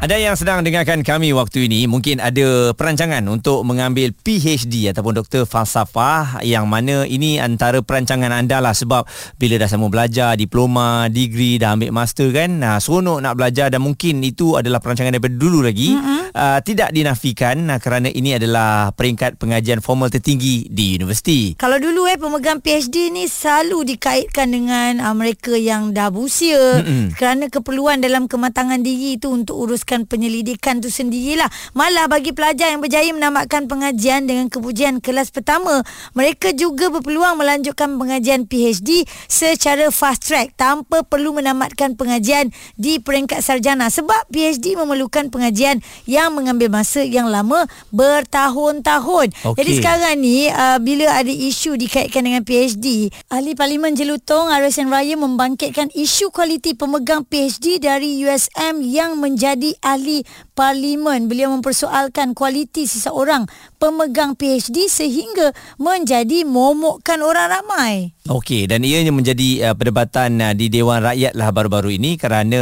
Ada yang sedang dengarkan kami waktu ini mungkin ada perancangan untuk mengambil PhD ataupun doktor falsafah yang mana ini antara perancangan anda lah sebab bila dah sama belajar diploma, degree dah ambil master kan nah, seronok nak belajar dan mungkin itu adalah perancangan daripada dulu lagi mm-hmm. uh, tidak dinafikan uh, kerana ini adalah peringkat pengajian formal tertinggi di universiti. Kalau dulu eh pemegang PhD ni selalu dikaitkan dengan uh, mereka yang dah berusia mm-hmm. kerana keperluan dalam kematangan diri itu untuk urus meneruskan penyelidikan tu sendirilah. Malah bagi pelajar yang berjaya menamatkan pengajian dengan kepujian kelas pertama, mereka juga berpeluang melanjutkan pengajian PhD secara fast track tanpa perlu menamatkan pengajian di peringkat sarjana sebab PhD memerlukan pengajian yang mengambil masa yang lama bertahun-tahun. Okay. Jadi sekarang ni uh, bila ada isu dikaitkan dengan PhD, Ahli Parlimen Jelutong Arisan Raya membangkitkan isu kualiti pemegang PhD dari USM yang menjadi ahli parlimen. Beliau mempersoalkan kualiti seseorang pemegang PhD sehingga menjadi momokkan orang ramai. Okey dan ianya menjadi uh, perdebatan uh, di Dewan Rakyat lah baru-baru ini kerana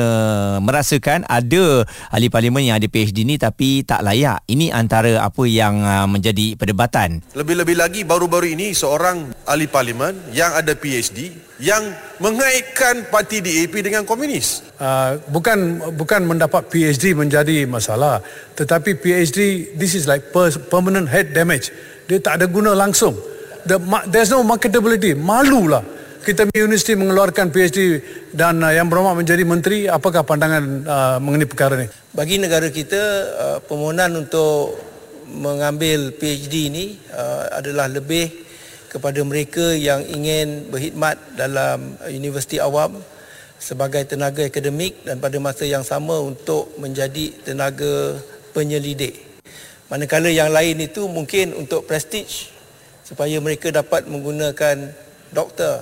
merasakan ada ahli parlimen yang ada PhD ni tapi tak layak. Ini antara apa yang uh, menjadi perdebatan. Lebih-lebih lagi baru-baru ini seorang ahli parlimen yang ada PhD yang mengaitkan parti DAP dengan komunis. Uh, bukan bukan mendapat PhD menjadi masalah tetapi PhD this is like permanent head damage. Dia tak ada guna langsung the, there's no marketability. Malulah kita universiti mengeluarkan PhD dan uh, yang berhormat menjadi menteri. Apakah pandangan uh, mengenai perkara ini? Bagi negara kita, uh, permohonan untuk mengambil PhD ini uh, adalah lebih kepada mereka yang ingin berkhidmat dalam universiti awam sebagai tenaga akademik dan pada masa yang sama untuk menjadi tenaga penyelidik. Manakala yang lain itu mungkin untuk prestige supaya mereka dapat menggunakan doktor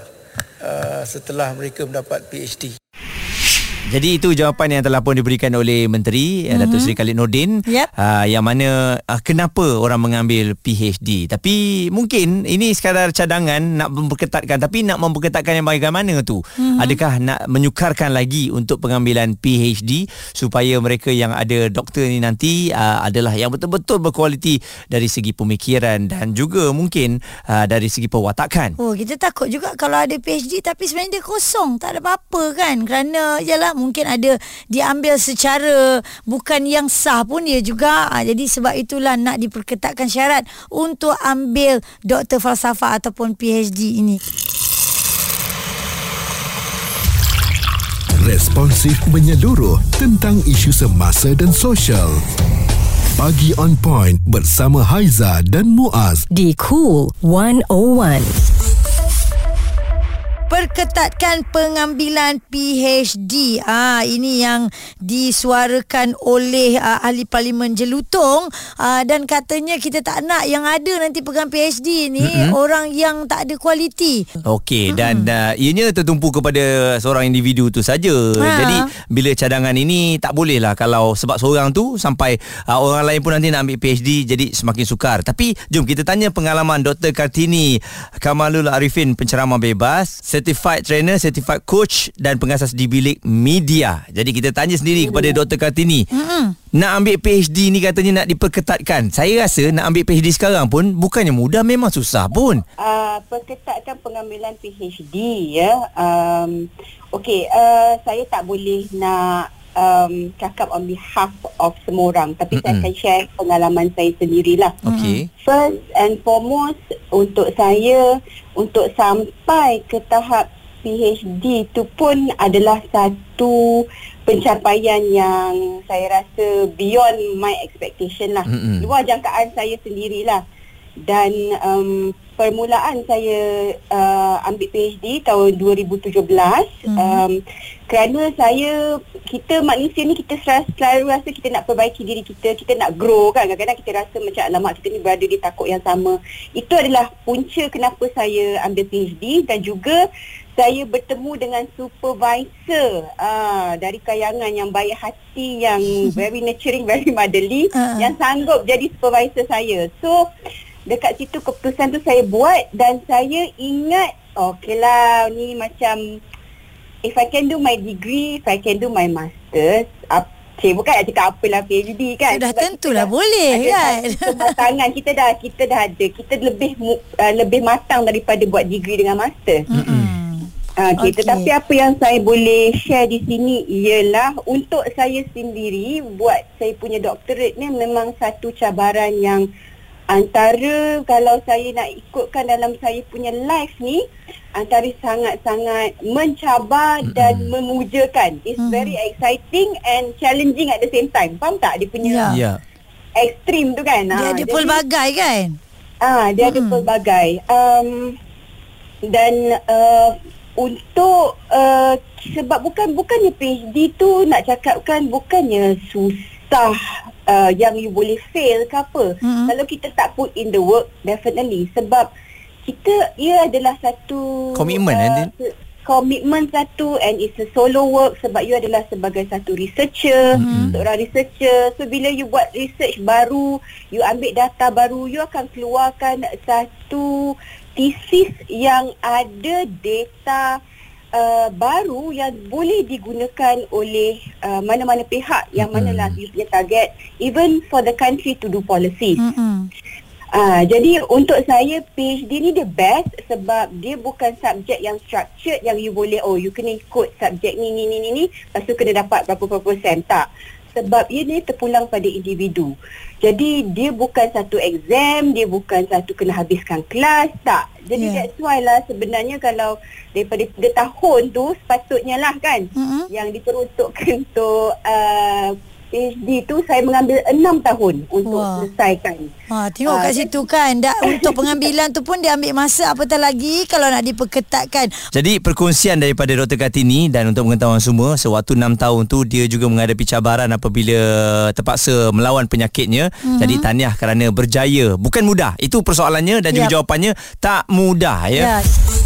uh, setelah mereka mendapat PhD. Jadi itu jawapan yang telah pun diberikan oleh Menteri mm-hmm. Datuk Seri Khalid Nordin yep. uh, Yang mana uh, kenapa orang mengambil PhD Tapi mungkin ini sekadar cadangan nak memperketatkan Tapi nak memperketatkan yang bagaimana tu mm-hmm. Adakah nak menyukarkan lagi untuk pengambilan PhD Supaya mereka yang ada doktor ni nanti uh, adalah yang betul-betul berkualiti Dari segi pemikiran dan juga mungkin uh, dari segi perwatakan Oh kita takut juga kalau ada PhD tapi sebenarnya dia kosong Tak ada apa-apa kan Kerana ialah mungkin ada diambil secara bukan yang sah pun dia juga. Ha, jadi sebab itulah nak diperketatkan syarat untuk ambil doktor falsafah ataupun PhD ini. Responsif menyeluruh tentang isu semasa dan sosial. Pagi on point bersama Haiza dan Muaz. Di Cool 101 perketatkan pengambilan PhD. Ah ini yang disuarakan oleh uh, ahli parlimen Jelutong uh, dan katanya kita tak nak yang ada nanti pegang PhD ni mm-hmm. orang yang tak ada kualiti. Okey mm-hmm. dan uh, ianya tertumpu kepada seorang individu tu saja. Ha. Jadi bila cadangan ini tak boleh lah kalau sebab seorang tu sampai uh, orang lain pun nanti nak ambil PhD jadi semakin sukar. Tapi jom kita tanya pengalaman Dr. Kartini Kamalul Arifin penceramah bebas certified trainer, certified coach dan pengasas di bilik media. Jadi kita tanya sendiri kepada Dr. Kartini. Mm-hmm. Nak ambil PhD ni katanya nak diperketatkan. Saya rasa nak ambil PhD sekarang pun bukannya mudah, memang susah pun. Uh, perketatkan pengambilan PhD ya. Um, Okey, uh, saya tak boleh nak um, cakap on behalf of semua orang tapi Mm-mm. saya akan share pengalaman saya sendirilah. Okay. First and foremost untuk saya untuk sampai ke tahap PhD itu pun adalah satu pencapaian yang saya rasa beyond my expectation lah. Mm-mm. Luar jangkaan saya sendirilah. Dan um, permulaan saya uh, ambil PhD tahun 2017 mm-hmm. um, kerana saya kita manusia ni kita selalu, selalu rasa kita nak perbaiki diri kita kita nak grow kan kadang-kadang kita rasa macam alamak kita ni berada di takut yang sama itu adalah punca kenapa saya ambil PhD dan juga saya bertemu dengan supervisor uh, dari kayangan yang baik hati yang very nurturing very motherly uh. yang sanggup jadi supervisor saya so dekat situ keputusan tu saya buat dan saya ingat okey lah ni macam if I can do my degree, if I can do my masters, up, Cik, bukan nak cakap apalah PhD kan Sudah Sebab tentulah kita dah boleh, kan? Kematangan kita dah Kita dah ada Kita lebih uh, lebih matang daripada buat degree dengan master Hmm. Ah, okay. Okey. Tetapi apa yang saya boleh share di sini ialah untuk saya sendiri buat saya punya doctorate ni memang satu cabaran yang antara kalau saya nak ikutkan dalam saya punya life ni antara sangat-sangat mencabar dan memujakan. It's Hmm. very exciting and challenging at the same time. Faham tak dia punya Ya. Ya. ekstrim tu kan? Dia Ah, ada jadi- pelbagai kan? Ah, dia ada Mm-mm. pelbagai. Um, dan uh, untuk uh, sebab bukan bukannya PhD tu nak cakapkan bukannya susah uh, yang you boleh fail ke apa. Mm-mm. Kalau kita tak put in the work definitely sebab kita ia adalah satu Komitmen, Din? se- komitmen satu and it's a solo work sebab you adalah sebagai satu researcher, Mhm. seorang researcher. So bila you buat research baru, you ambil data baru, you akan keluarkan satu tesis yang ada data uh, baru yang boleh digunakan oleh uh, mana-mana pihak yang Mhm. manalah you punya target even for the country to do policy. Mm-mm. Ah, jadi untuk saya PhD ni the best sebab dia bukan subjek yang structured yang you boleh oh you kena ikut subjek ni ni ni ni ni lepas tu kena dapat berapa-berapa sen tak. Sebab ia ni terpulang pada individu. Jadi dia bukan satu exam, dia bukan satu kena habiskan kelas, tak. Jadi Yeah. that's why lah sebenarnya kalau daripada tahun tu sepatutnya lah kan Mm-mm. yang diperuntukkan untuk uh, PhD tu saya mengambil enam tahun untuk Wah. selesaikan. Ha, tengok Ah, kat situ kan dah, Untuk pengambilan tu pun Dia ambil masa Apatah lagi Kalau nak diperketatkan Jadi perkongsian daripada Dr. Kartini dan untuk pengetahuan semua sewaktu 6 tahun tu dia juga menghadapi cabaran apabila terpaksa melawan penyakitnya. Mhm. Mm-hmm. Jadi tahniah kerana berjaya. Bukan mudah. Itu persoalannya dan juga Yap. jawapannya tak mudah ya. Ya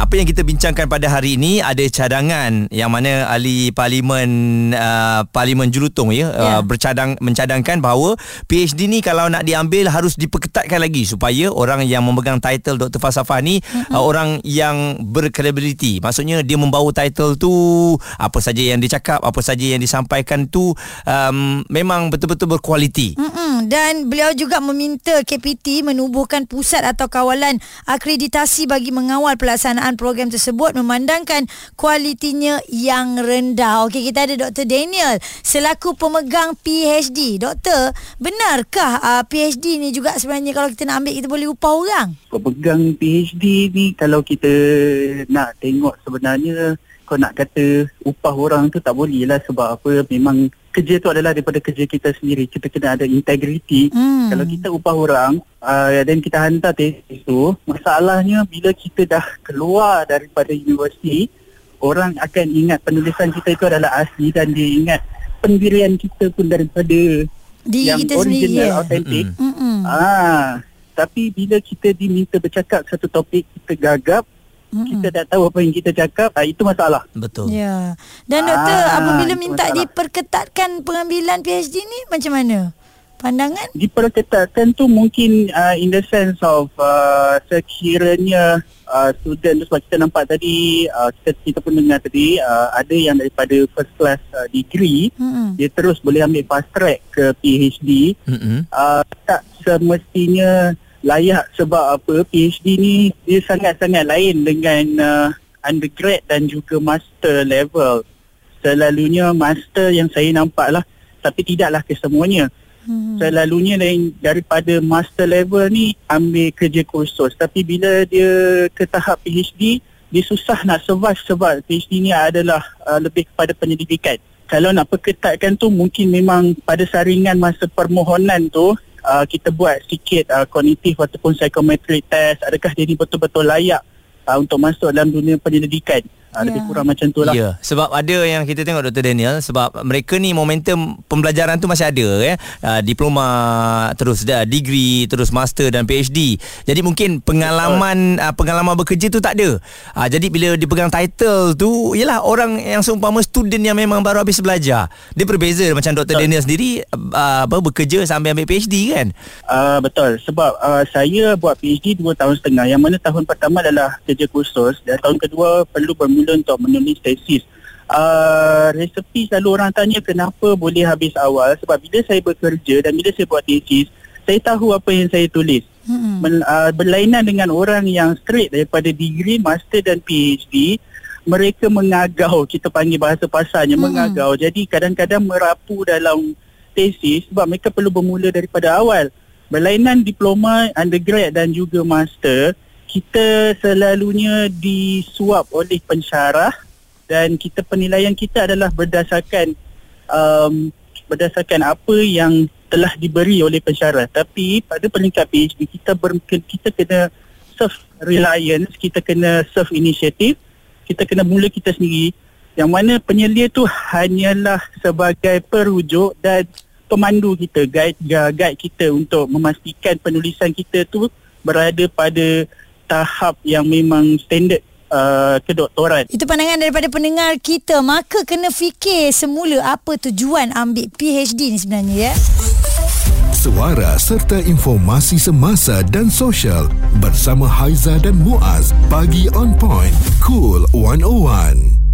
Apa yang kita bincangkan pada hari ini ada cadangan yang mana ahli parlimen uh, parlimen Julutong ya Ya. uh, bercadang mencadangkan bahawa PhD ni kalau nak diambil harus diperketatkan lagi supaya orang yang memegang title Dr Falsafah ni uh, orang yang berkredibiliti. Maksudnya dia membawa title tu apa saja yang dicakap, apa saja yang disampaikan tu um, memang betul-betul berkualiti. Dan beliau juga meminta KPT menubuhkan pusat atau kawalan akreditasi bagi mengawal pelaksanaan program tersebut memandangkan kualitinya yang rendah. Okey, kita ada Dr. Daniel selaku pemegang PhD. Doktor, benarkah uh, PhD ni juga sebenarnya kalau kita nak ambil kita boleh upah orang? pemegang PhD ni kalau kita nak tengok sebenarnya kau nak kata upah orang tu tak boleh lah sebab apa memang kerja tu adalah daripada kerja kita sendiri kita kena ada integriti Hmm. kalau kita upah orang uh, dan kita hantar tesis tu masalahnya bila kita dah keluar daripada universiti orang akan ingat penulisan kita itu adalah asli dan dia ingat pendirian kita pun daripada Diri yang kita sendiri. original Ya. autentik Mm-mm. Ah, tapi bila kita diminta bercakap satu topik kita gagap, Mm-mm. kita tak tahu apa yang kita cakap, ah, itu masalah. Betul. Ya. Dan doktor Ah, apabila minta masalah. diperketatkan pengambilan PhD ni macam mana? Pandangan? Diperketatkan tu mungkin uh, in the sense of uh, sekiranya uh, student tu sebab kita nampak tadi uh, kita, kita pun dengar tadi uh, ada yang daripada first class uh, degree Mm-mm. dia terus boleh ambil fast track ke PhD Mm-mm. uh, tak semestinya layak sebab apa PhD ni dia sangat-sangat lain dengan uh, undergrad dan juga master level. Selalunya master yang saya nampak lah tapi tidaklah kesemuanya. Hmm. selalunya lain daripada master level ni ambil kerja kursus. Tapi bila dia ke tahap PhD dia susah nak survive sebab PhD ni adalah uh, lebih kepada penyelidikan kalau nak perketatkan tu mungkin memang pada saringan masa permohonan tu uh, kita buat sikit uh, kognitif ataupun psychometric test. Adakah dia ni betul-betul layak uh, untuk masuk dalam dunia penyelidikan yeah. lebih kurang macam tu lah Ya, sebab ada yang kita tengok Dr. Daniel sebab mereka ni momentum pembelajaran tu masih ada ya. Uh, diploma, terus dah degree, terus master dan PhD. Jadi mungkin pengalaman uh, pengalaman bekerja tu tak ada. Uh, jadi bila dipegang title tu, yalah orang yang seumpama student yang memang baru habis belajar. Dia berbeza macam Dr. Betul. Daniel sendiri uh, apa bekerja sampai ambil PhD kan? Uh, betul. Sebab uh, saya buat PhD 2 tahun setengah. Yang mana tahun pertama adalah kerja kursus dan tahun kedua perlu bermula untuk menulis tesis. Uh, resepi selalu orang tanya kenapa boleh habis awal sebab bila saya bekerja dan bila saya buat tesis saya tahu apa yang saya tulis hmm. uh, berlainan dengan orang yang straight daripada degree, master dan PhD mereka mengagau kita panggil bahasa pasarnya hmm. mengagau jadi kadang-kadang merapu dalam tesis sebab mereka perlu bermula daripada awal berlainan diploma, undergrad dan juga master kita selalunya disuap oleh pensyarah dan kita penilaian kita adalah berdasarkan um, berdasarkan apa yang telah diberi oleh pensyarah. Tapi pada peringkat PhD kita ber, kita kena self reliance kita kena self initiative kita kena mula kita sendiri. Yang mana penyelia tu hanyalah sebagai perujuk dan pemandu kita guide guide kita untuk memastikan penulisan kita tu berada pada tahap yang memang standard uh, kedoktoran. Itu pandangan daripada pendengar kita. Maka kena fikir semula apa tujuan ambil PhD ni sebenarnya ya. Suara serta informasi semasa dan sosial bersama Haiza dan Muaz. Pagi on point. Cool 101.